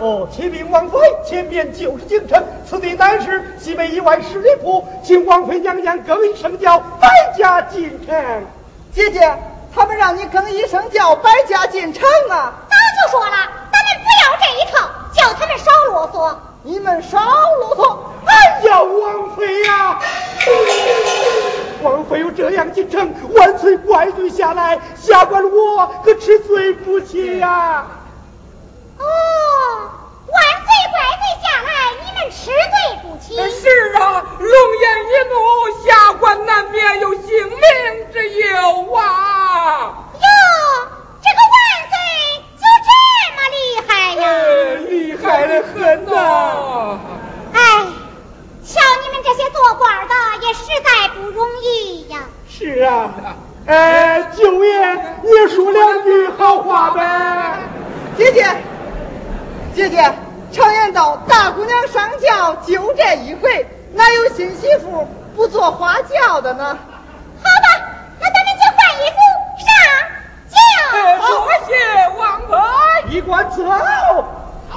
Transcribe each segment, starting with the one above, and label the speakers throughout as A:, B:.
A: 哦，启禀王妃，前面就是京城，此地乃是西北一外十里铺，请王妃娘娘更一声叫，百家进城。
B: 姐姐，他们让你更一声叫，百家进城啊！
C: 早就说了，咱们不要这一套，叫他们少啰嗦。
B: 你们少啰嗦！
A: 哎呀，王妃呀！王妃有这样进城，万岁怪罪下来，下官我可吃罪不起呀！
C: 哦，万岁怪罪下来，你们吃罪不起？
D: 是啊，龙颜一怒，下官难免有性命之忧啊！
C: 哟，这个万岁就这么厉害呀？
A: 厉害的很呐！
C: 哎。瞧你们这些做官的也实在不容易呀！
A: 是啊，哎，九爷，你说两句好话呗。
B: 姐姐，姐姐，常言道，大姑娘上轿就这一回，哪有新媳妇不做花轿的呢？
C: 好吧，那咱们就换衣服上
D: 轿。多谢王妃，
A: 一官走。
E: 哎，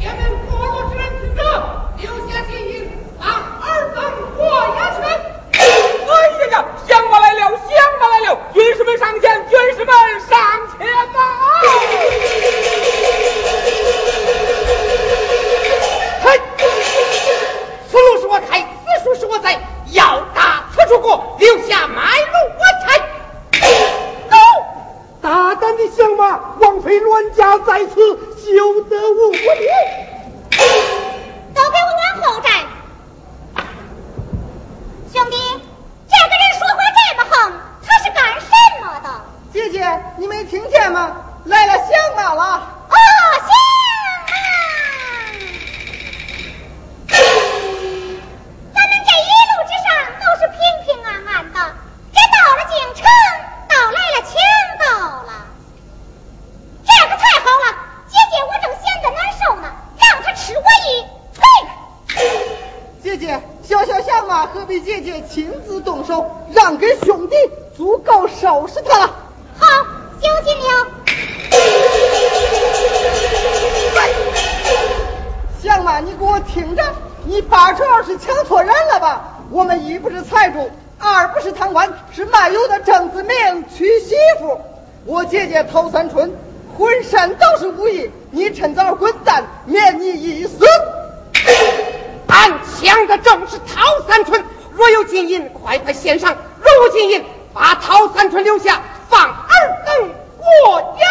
E: 前面过路之人听着。留下金银，把二等过衙去。
D: 哎呀呀，相马来了，相马来了！军士们上前，军士们上前呐！
E: 嘿，此路是我开，此树是我栽，要打此处过，留下卖路我拆。
A: 走，大胆的相马，王妃乱家在此，休得无礼。
C: 都给我往后站！兄弟，这个人说话这么横，他是干什么的？
B: 姐姐，你没听见吗？来了响马了！
C: 哦，响马！咱们这一路之上都是平平安安的，这到了京城，倒来了强盗了。这可太好了，姐姐我正闲得难受呢，让他吃我一。
B: 姐姐，小小响姐姐亲自动手，让给兄弟足够收拾他了。
C: 好，小心了。
B: 响马，你给我听着，你八成二是抢错人了吧？我们一不是财主，二不是贪官，是卖油的郑子明娶媳妇。我姐姐陶三春浑身都是武艺，你趁早滚蛋，免你一死。
E: 俺抢的正是陶三春，若有金银，快快献上；若无金银，把陶三春留下，放尔等过江。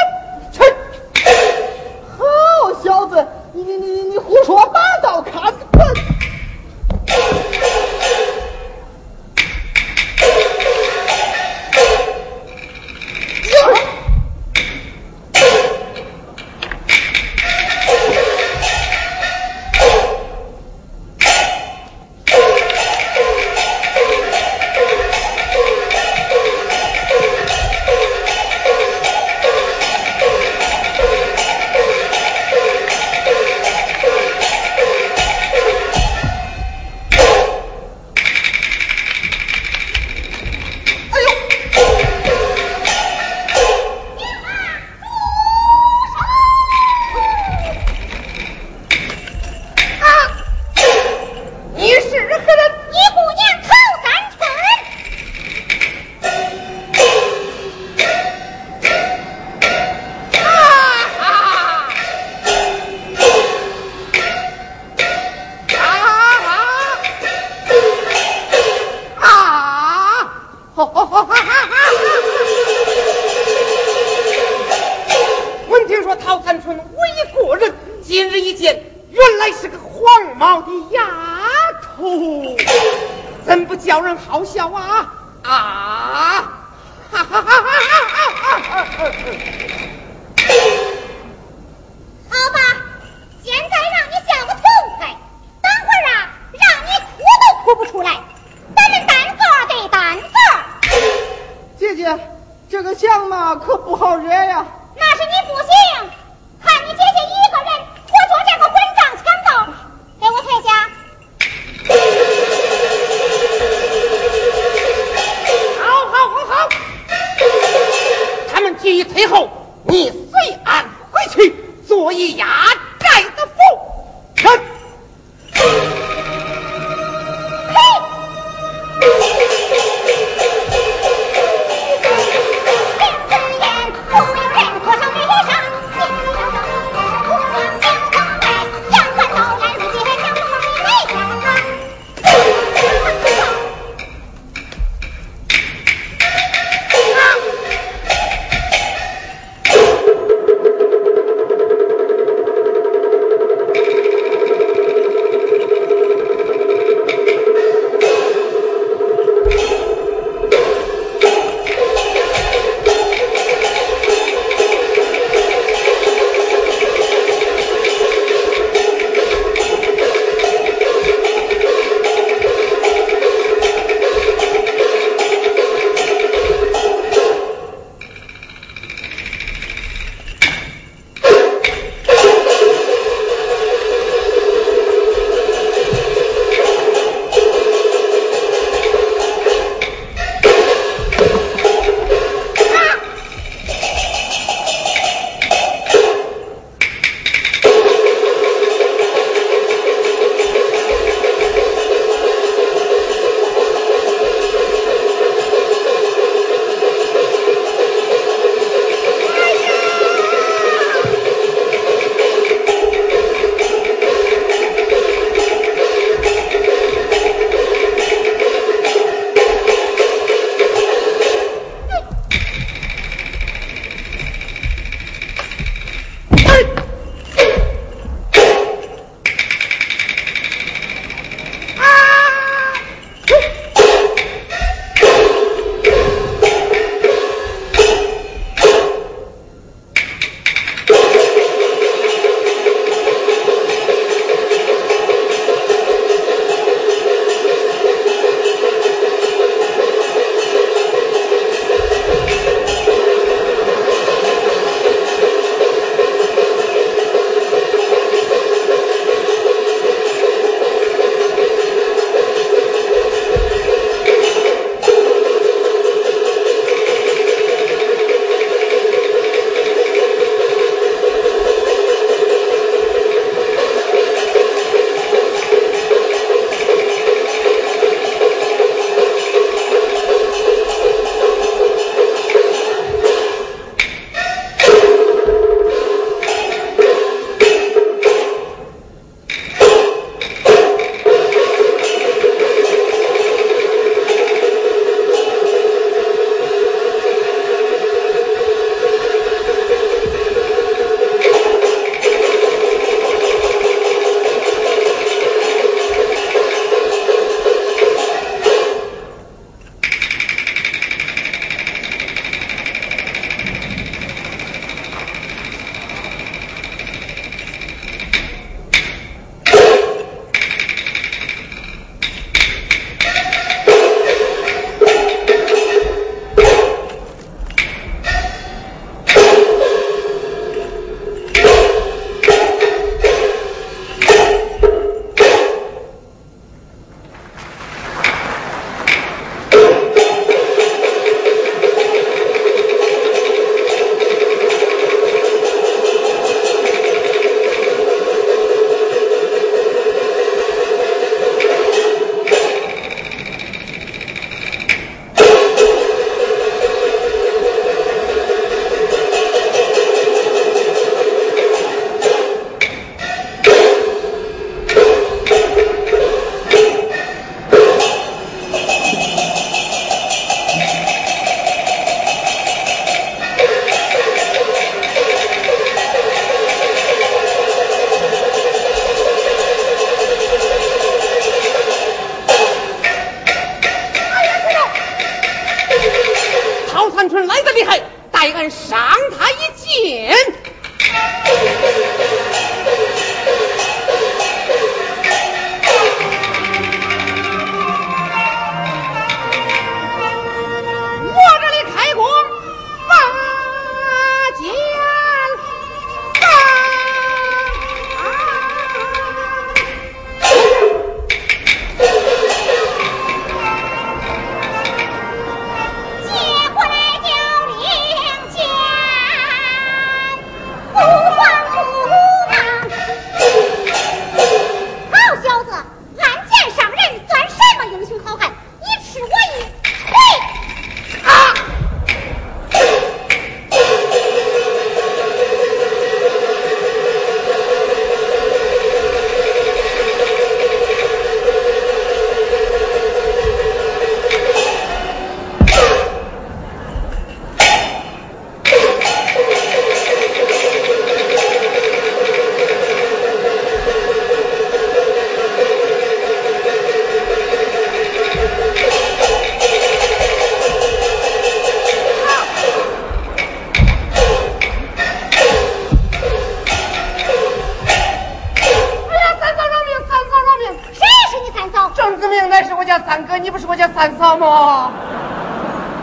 E: 是我家三嫂吗？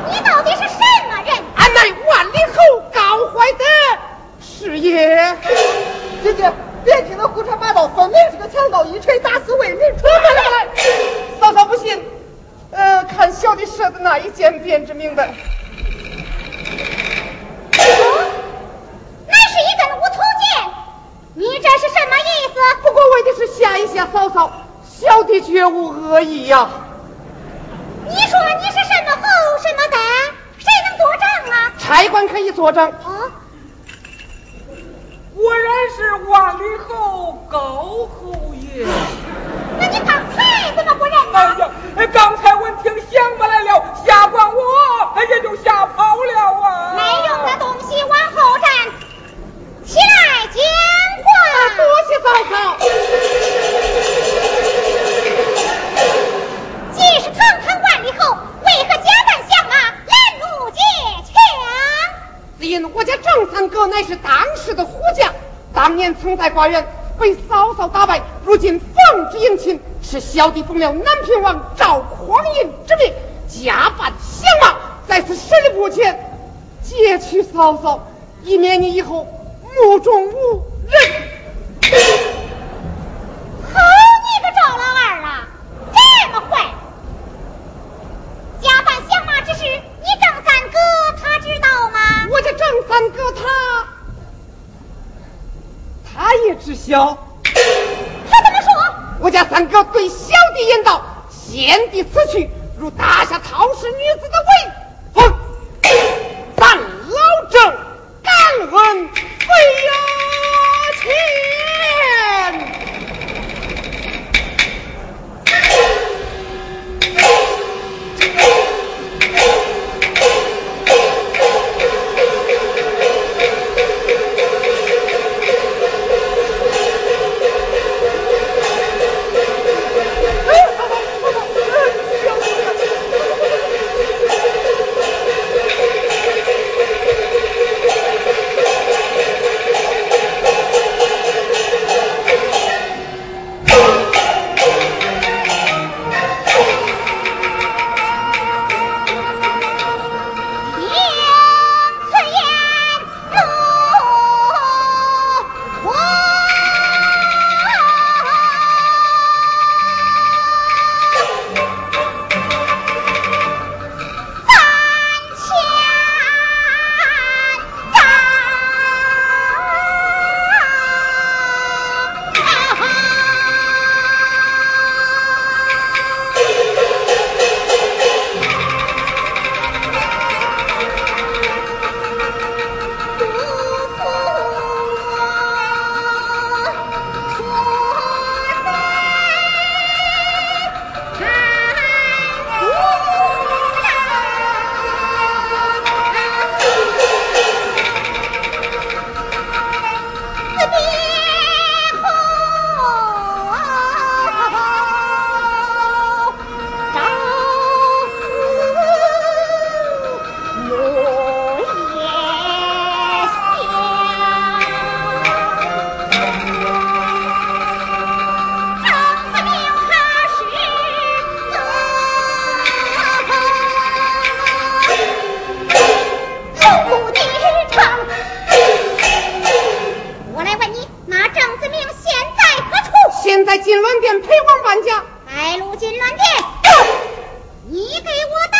C: 你到底是什么人？
E: 俺乃万里侯高怀德，是也。
F: 姐姐，别听那胡说八道，分明是个强盗，一锤打死为民。出
E: 来来来，嫂嫂不信，呃，看小弟射的那一箭便知明白。
C: 那是一根无头剑，你这是什么意思？
E: 不过为的是吓一吓嫂嫂，小弟绝无恶意呀。
C: 你说你是什么侯什么的，谁能作证啊？
E: 差官可在花园被嫂嫂打败，如今奉旨迎亲，是小弟奉了南平王赵匡胤之命，假扮相马，在此十里铺前劫取嫂嫂，以免你以后目中无
C: 现在
E: 金銮殿陪王搬家。
C: 白鹿金銮殿，你给我带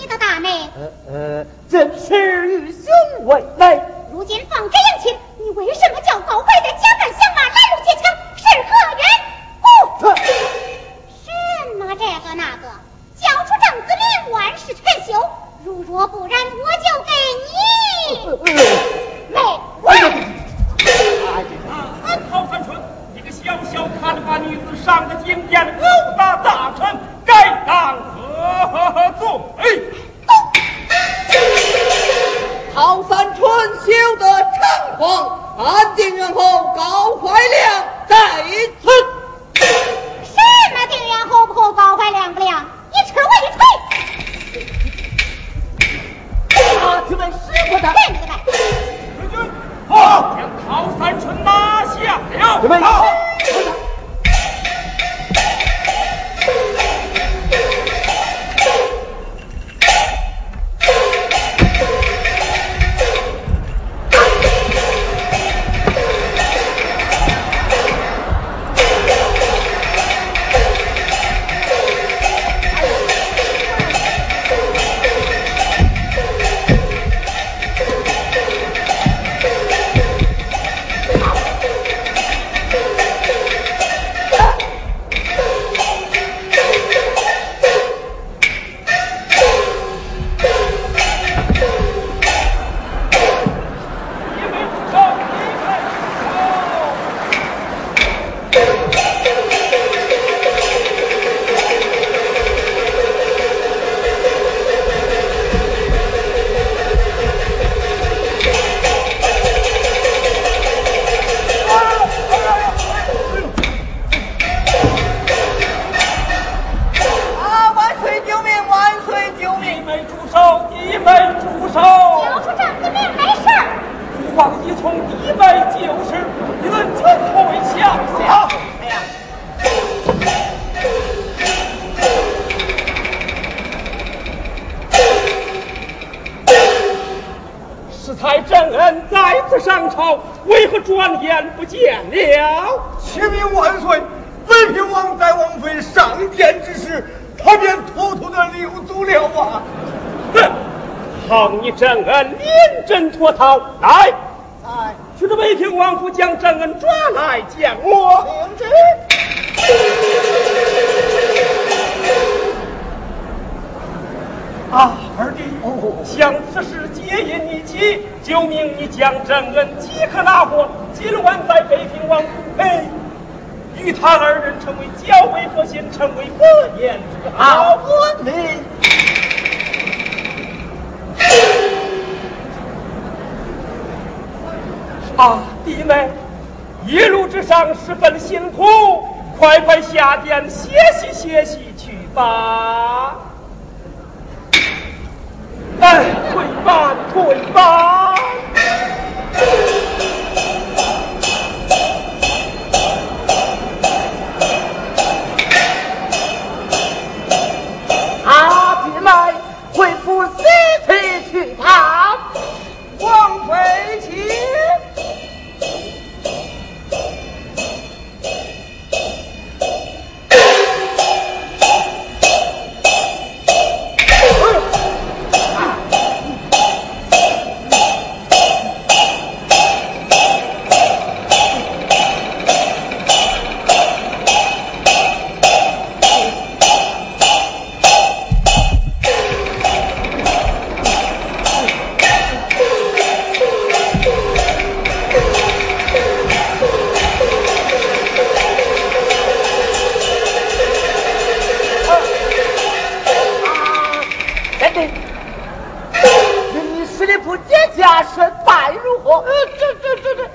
F: 你
C: 的
D: 大
C: 妹。
F: 呃呃真是与兄为妹
C: 如今放这样情你为什么叫高摆的家门相马拦路劫枪是何缘故什么这个那个交出正子明万事全休如若不然我就给你。妹。
D: 妹滚一个小小看把女子上的惊艳殴打大臣该当走，哎，
E: 走。陶三春修得猖狂，安定元后高怀亮在此。
C: 什么定元侯不侯，高怀亮不亮，你吃我一锤。
F: 就
C: 问师傅的
D: 面子嘛。将，陶三春拿下。
F: 有，
D: 好。逃，为何转眼不见了？
G: 启禀万岁，北平王在王妃上殿之时，他便偷偷的溜走了啊！
D: 哼，好你郑恩连阵脱逃，来，
F: 来，
D: 去这北平王府将郑恩抓来见我。
F: 领旨。
D: 啊，二弟，想此事皆因你急，就命你将郑恩即刻拿获，今晚在北平王府内，与他二人成为交为和亲，成为国言之好。
F: 你
D: 啊，弟妹，一路之上十分辛苦，快快下殿歇息歇息去吧。哎，滚吧，
A: 你十里铺姐家身败如何？呃，这这这这，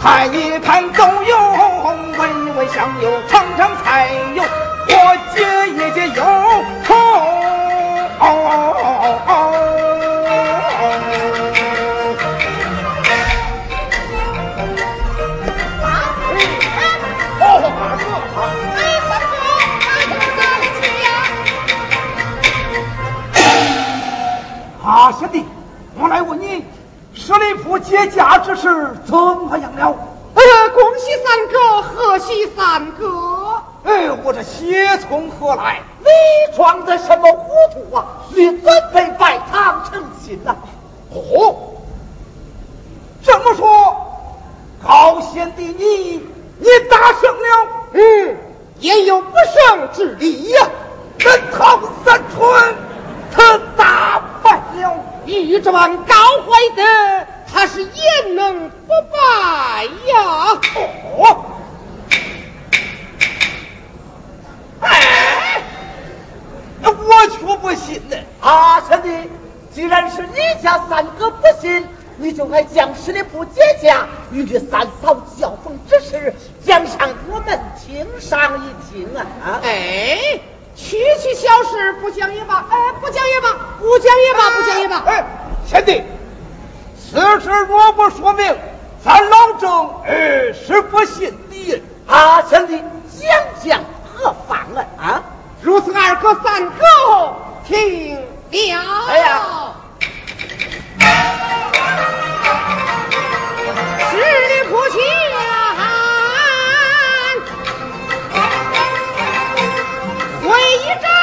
G: 看
A: 一看都有，闻一闻香油，尝尝菜油，我解一解忧愁。哦，马哥，
C: 哎，三哥，大哥在呀？
A: 啊，兄弟，我来问你，十里铺接驾之事怎么样了？
E: 哎呀，恭喜三哥，贺喜三哥！
A: 哎，我这血从何来？你装的什么糊涂啊？你准备拜堂成亲呐、哦，这么说，高贤弟你你打胜了？
E: 嗯，也有不胜之理呀。
A: 人唐三春，他打败了。
E: 遇这般高怀德，他是焉能不败呀？
A: 哦，哎，我却不信呢。
F: 啊，兄弟，既然是你家三哥不信，你就该将十里铺结家与这三嫂交锋之事讲上我们听上一听啊！啊，
E: 哎，区区小事不讲也罢，哎，不讲也罢，不讲也罢，不讲也罢。
A: 哎，贤弟，此事若不说明，咱老郑呃是不信的。
F: 啊，贤弟，讲讲何妨啊？啊，
E: 如此，二哥、三哥听了。
F: 哎呀，
E: 十里铺前为一阵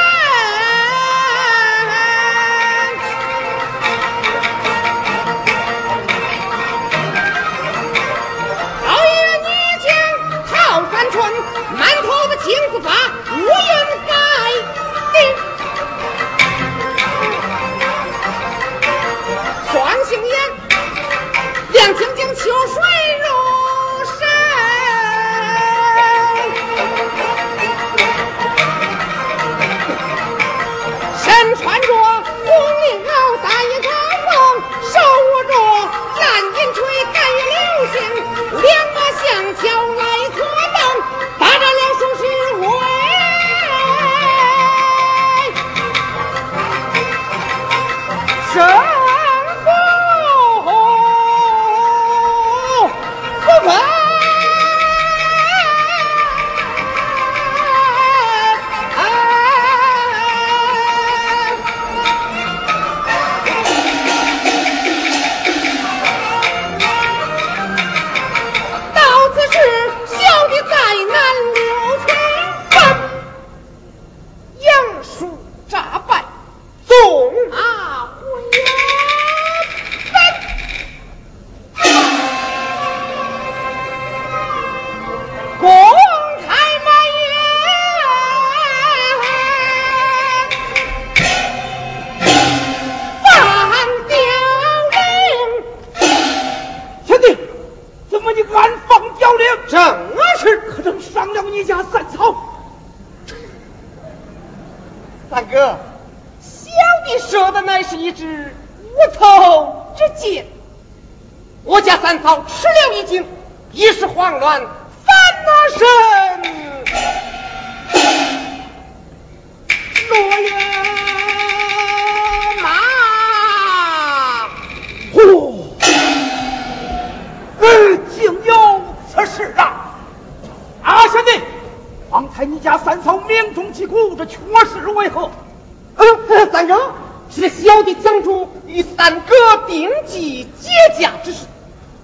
E: 哥，是小弟讲出与三哥定计结家之事。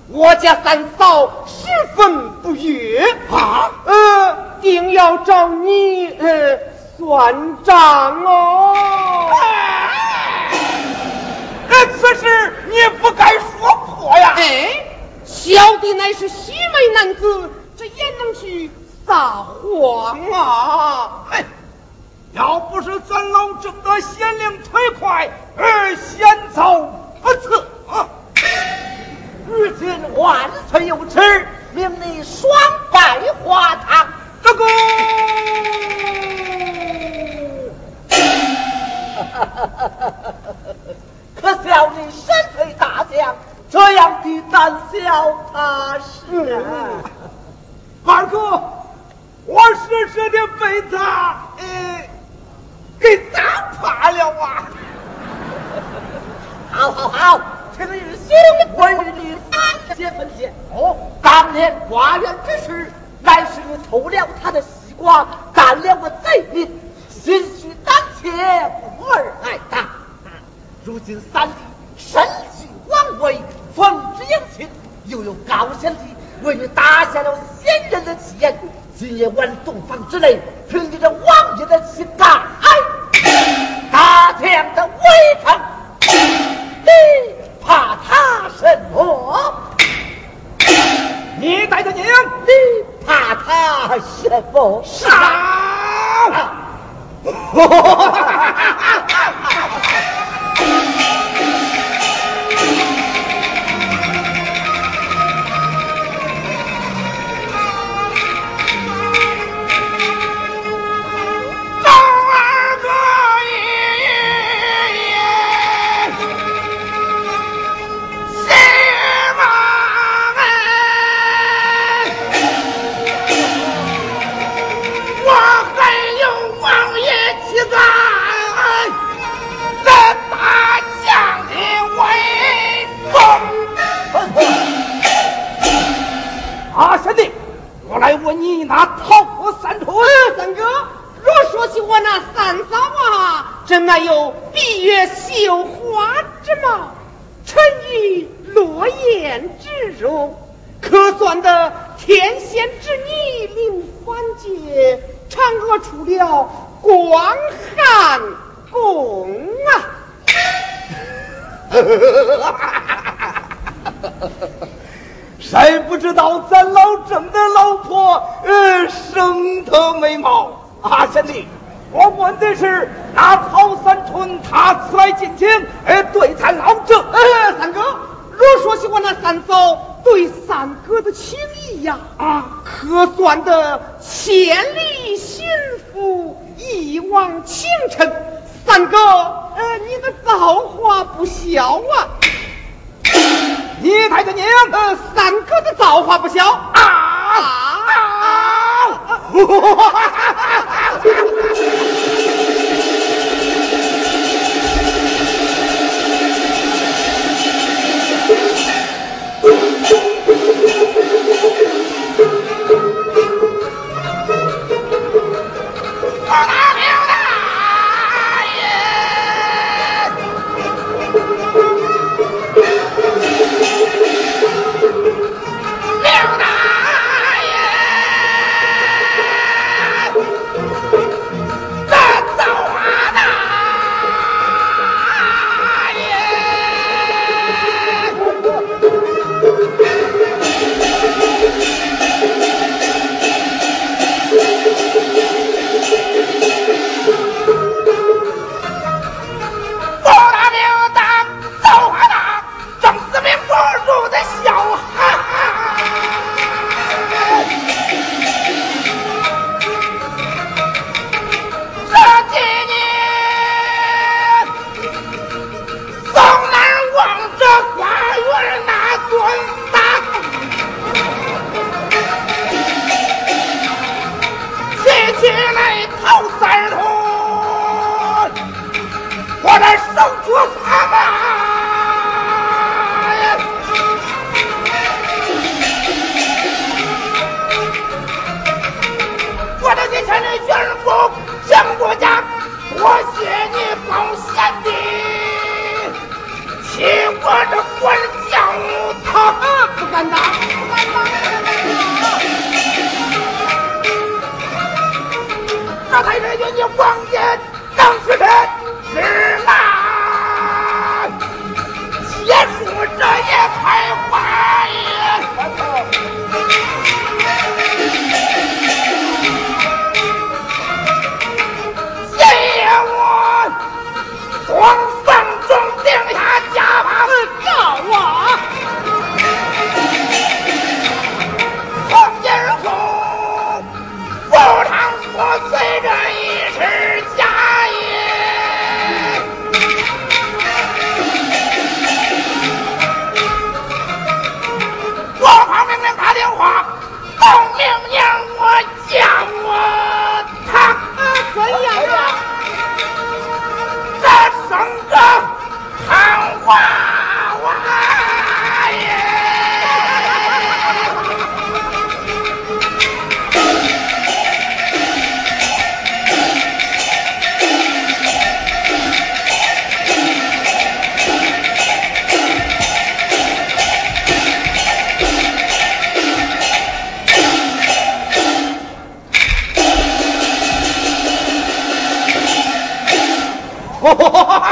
E: 我家三嫂十分不悦
A: 啊，
E: 呃，定要找你呃算账哦。
A: 呃，此事你不该说破呀。
E: 哎，小弟乃是西门男子，这焉能去撒谎啊？
A: 哎，要不是咱老郑的显灵腿快，而先走不辞啊。
F: 如今万岁有旨，命你双拜花堂。
A: 这个，
F: 可笑你身为大将，这样的胆小怕事啊！
A: 二哥，我是这的被他呃给打怕了啊！
F: 好好好，请日休，我与你三些分解。哦，当年花园之事，乃是你偷了他的西瓜，干了个贼名，心虚胆怯，故而挨打。如今三弟身居王位，奉旨迎亲，又有高贤弟为你打下了先人的气焰，今夜晚洞房之内，凭借着王爷的气概，大将的威风，你怕他什么？
A: 你带着娘，
F: 你怕他什么？
A: 杀！赵
E: 哈哈哈哈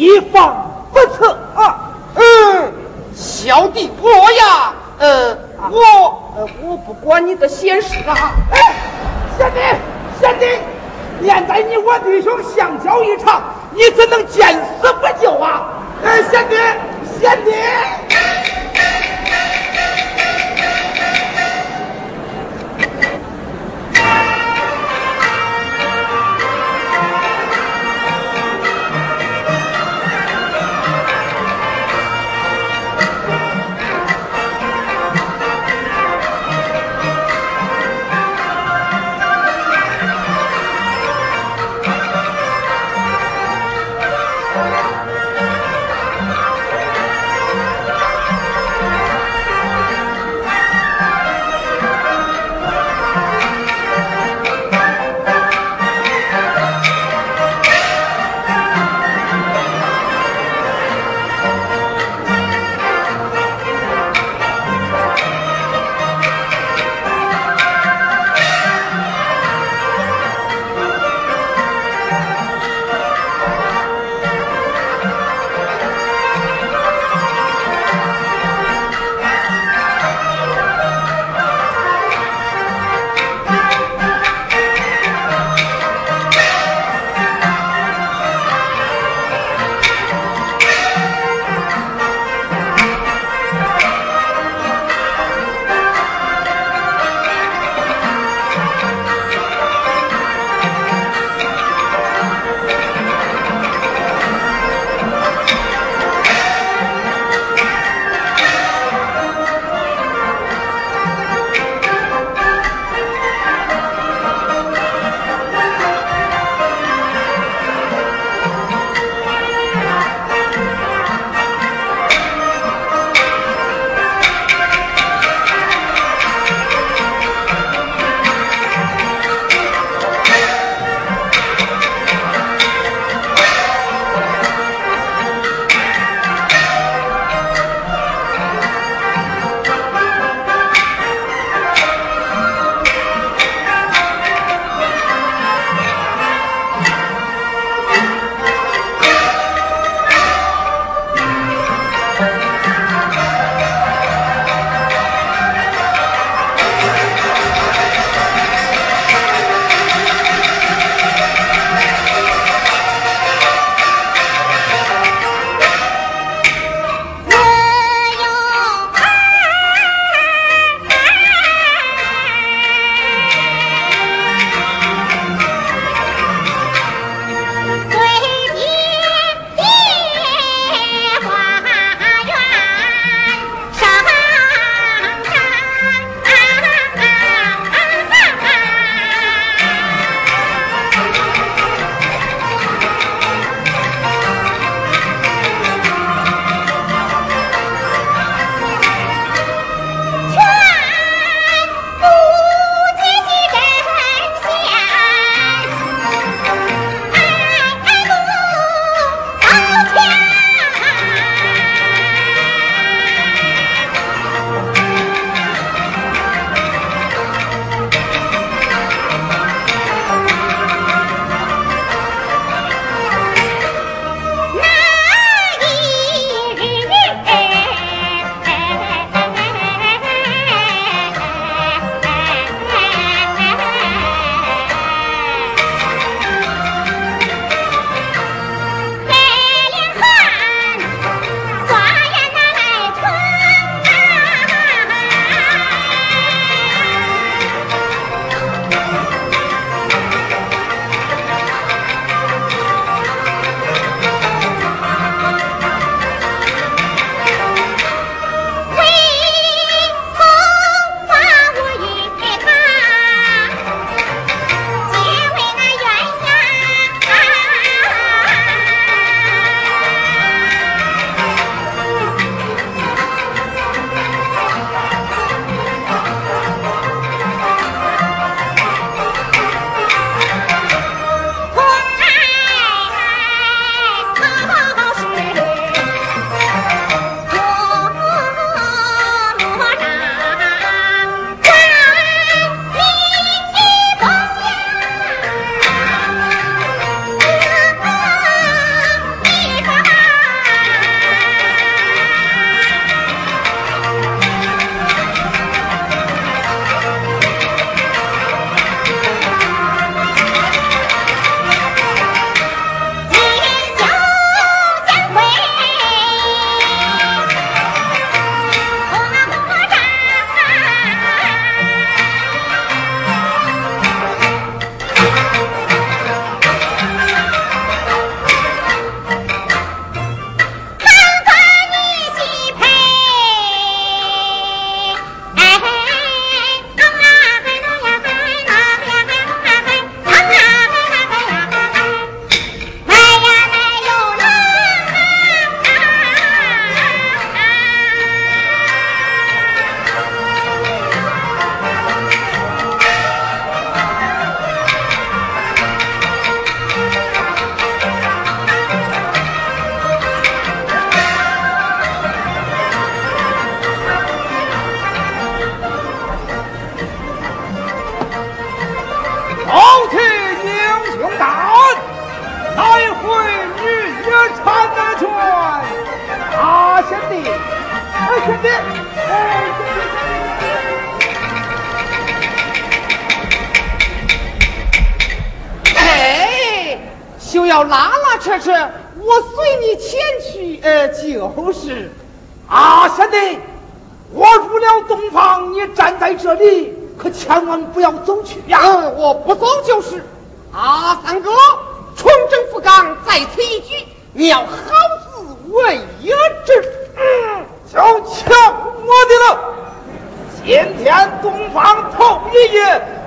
A: 一放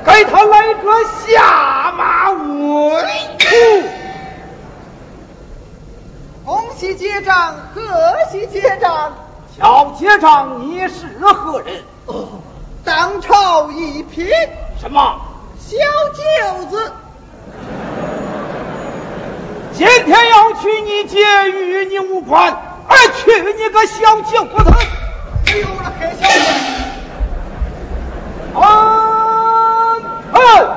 A: 给他来个下马威。
F: 恭喜结账，贺喜结账。
A: 小结账，你是何人？
F: 当朝一品，
A: 什么
F: 小舅子？
A: 今天要娶你姐，与你无关，而娶你个小舅子。
F: 哎呦，那黑小子！
A: 啊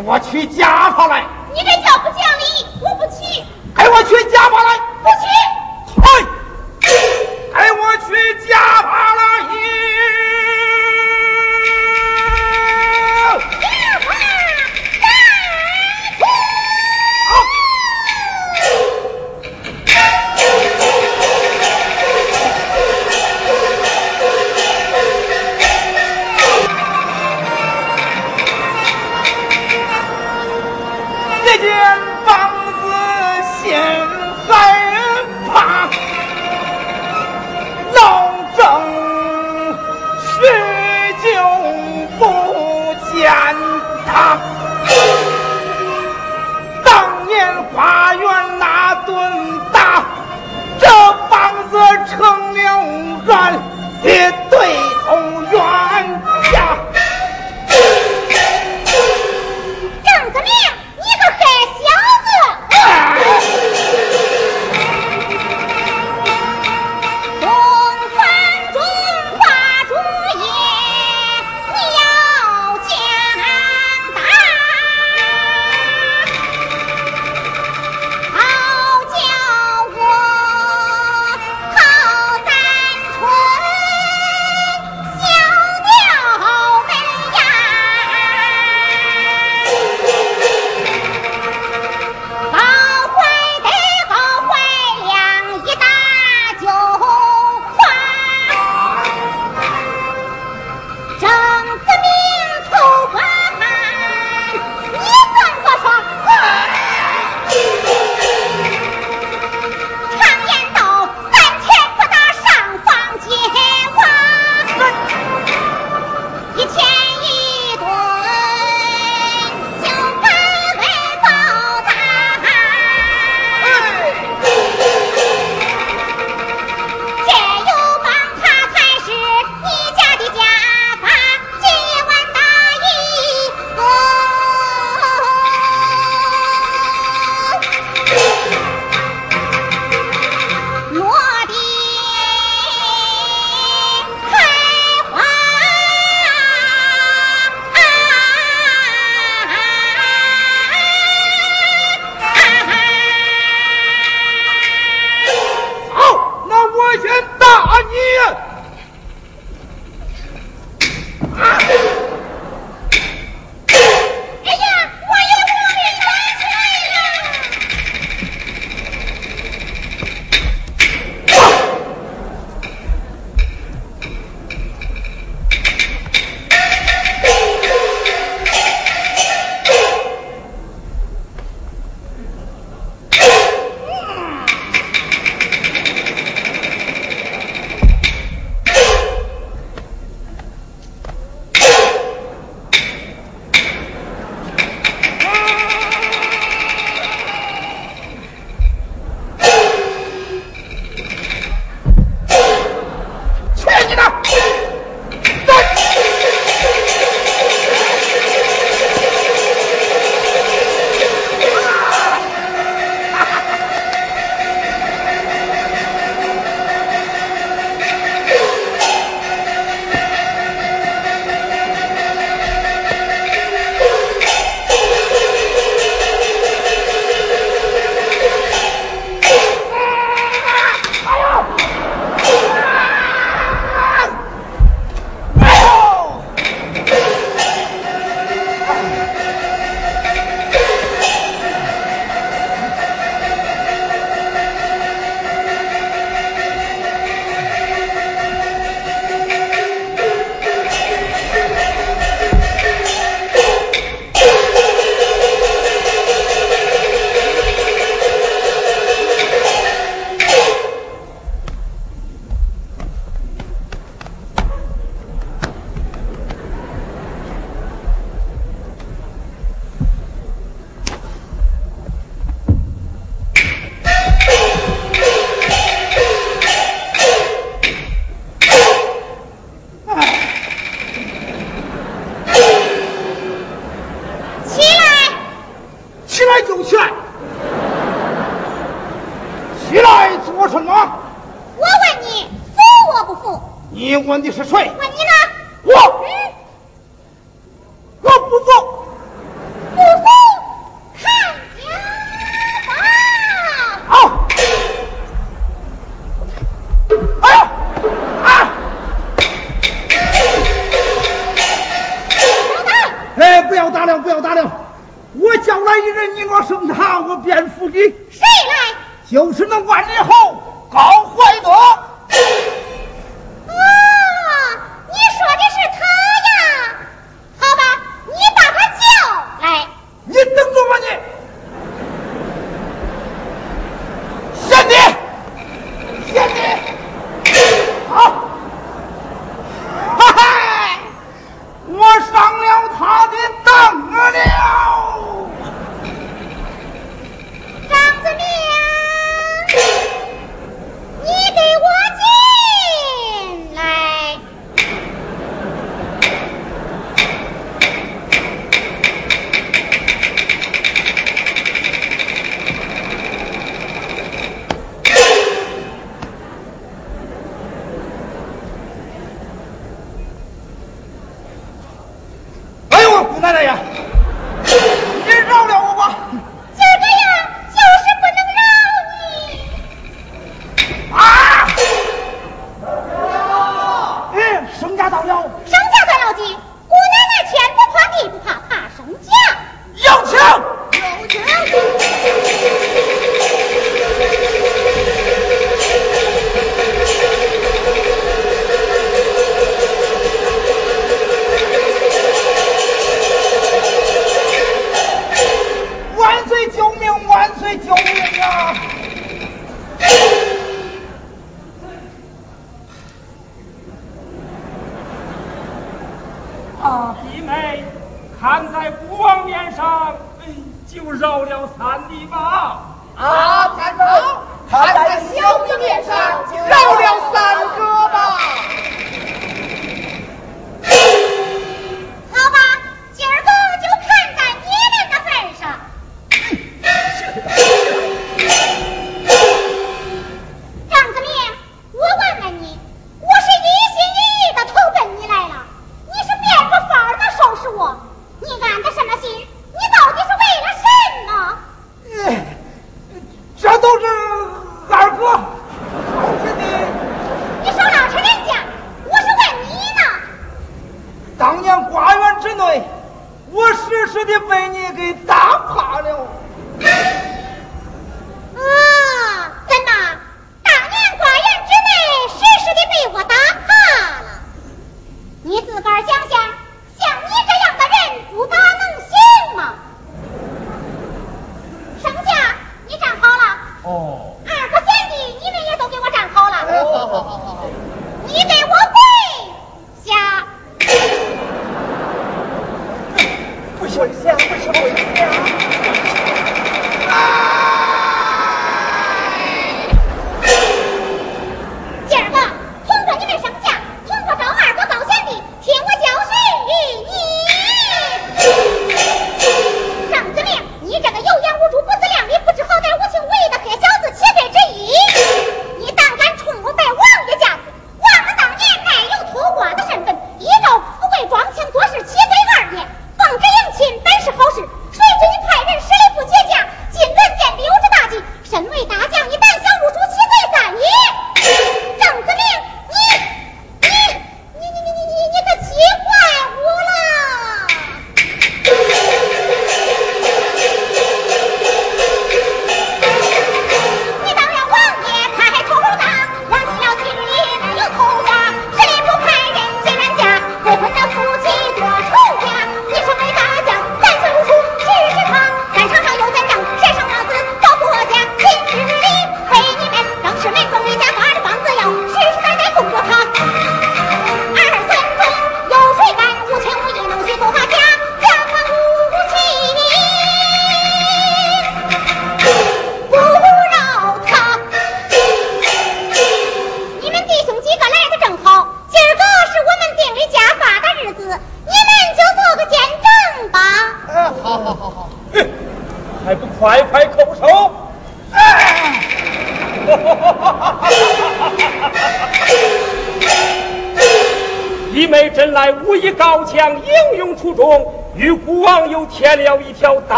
C: 我去夹他来。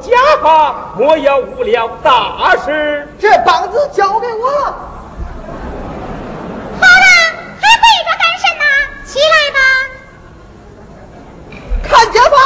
H: 家
C: 法，
D: 莫要误了大事。
F: 这棒子交给我了。
C: 好了，还背着干什么？起来吧，
F: 看家法。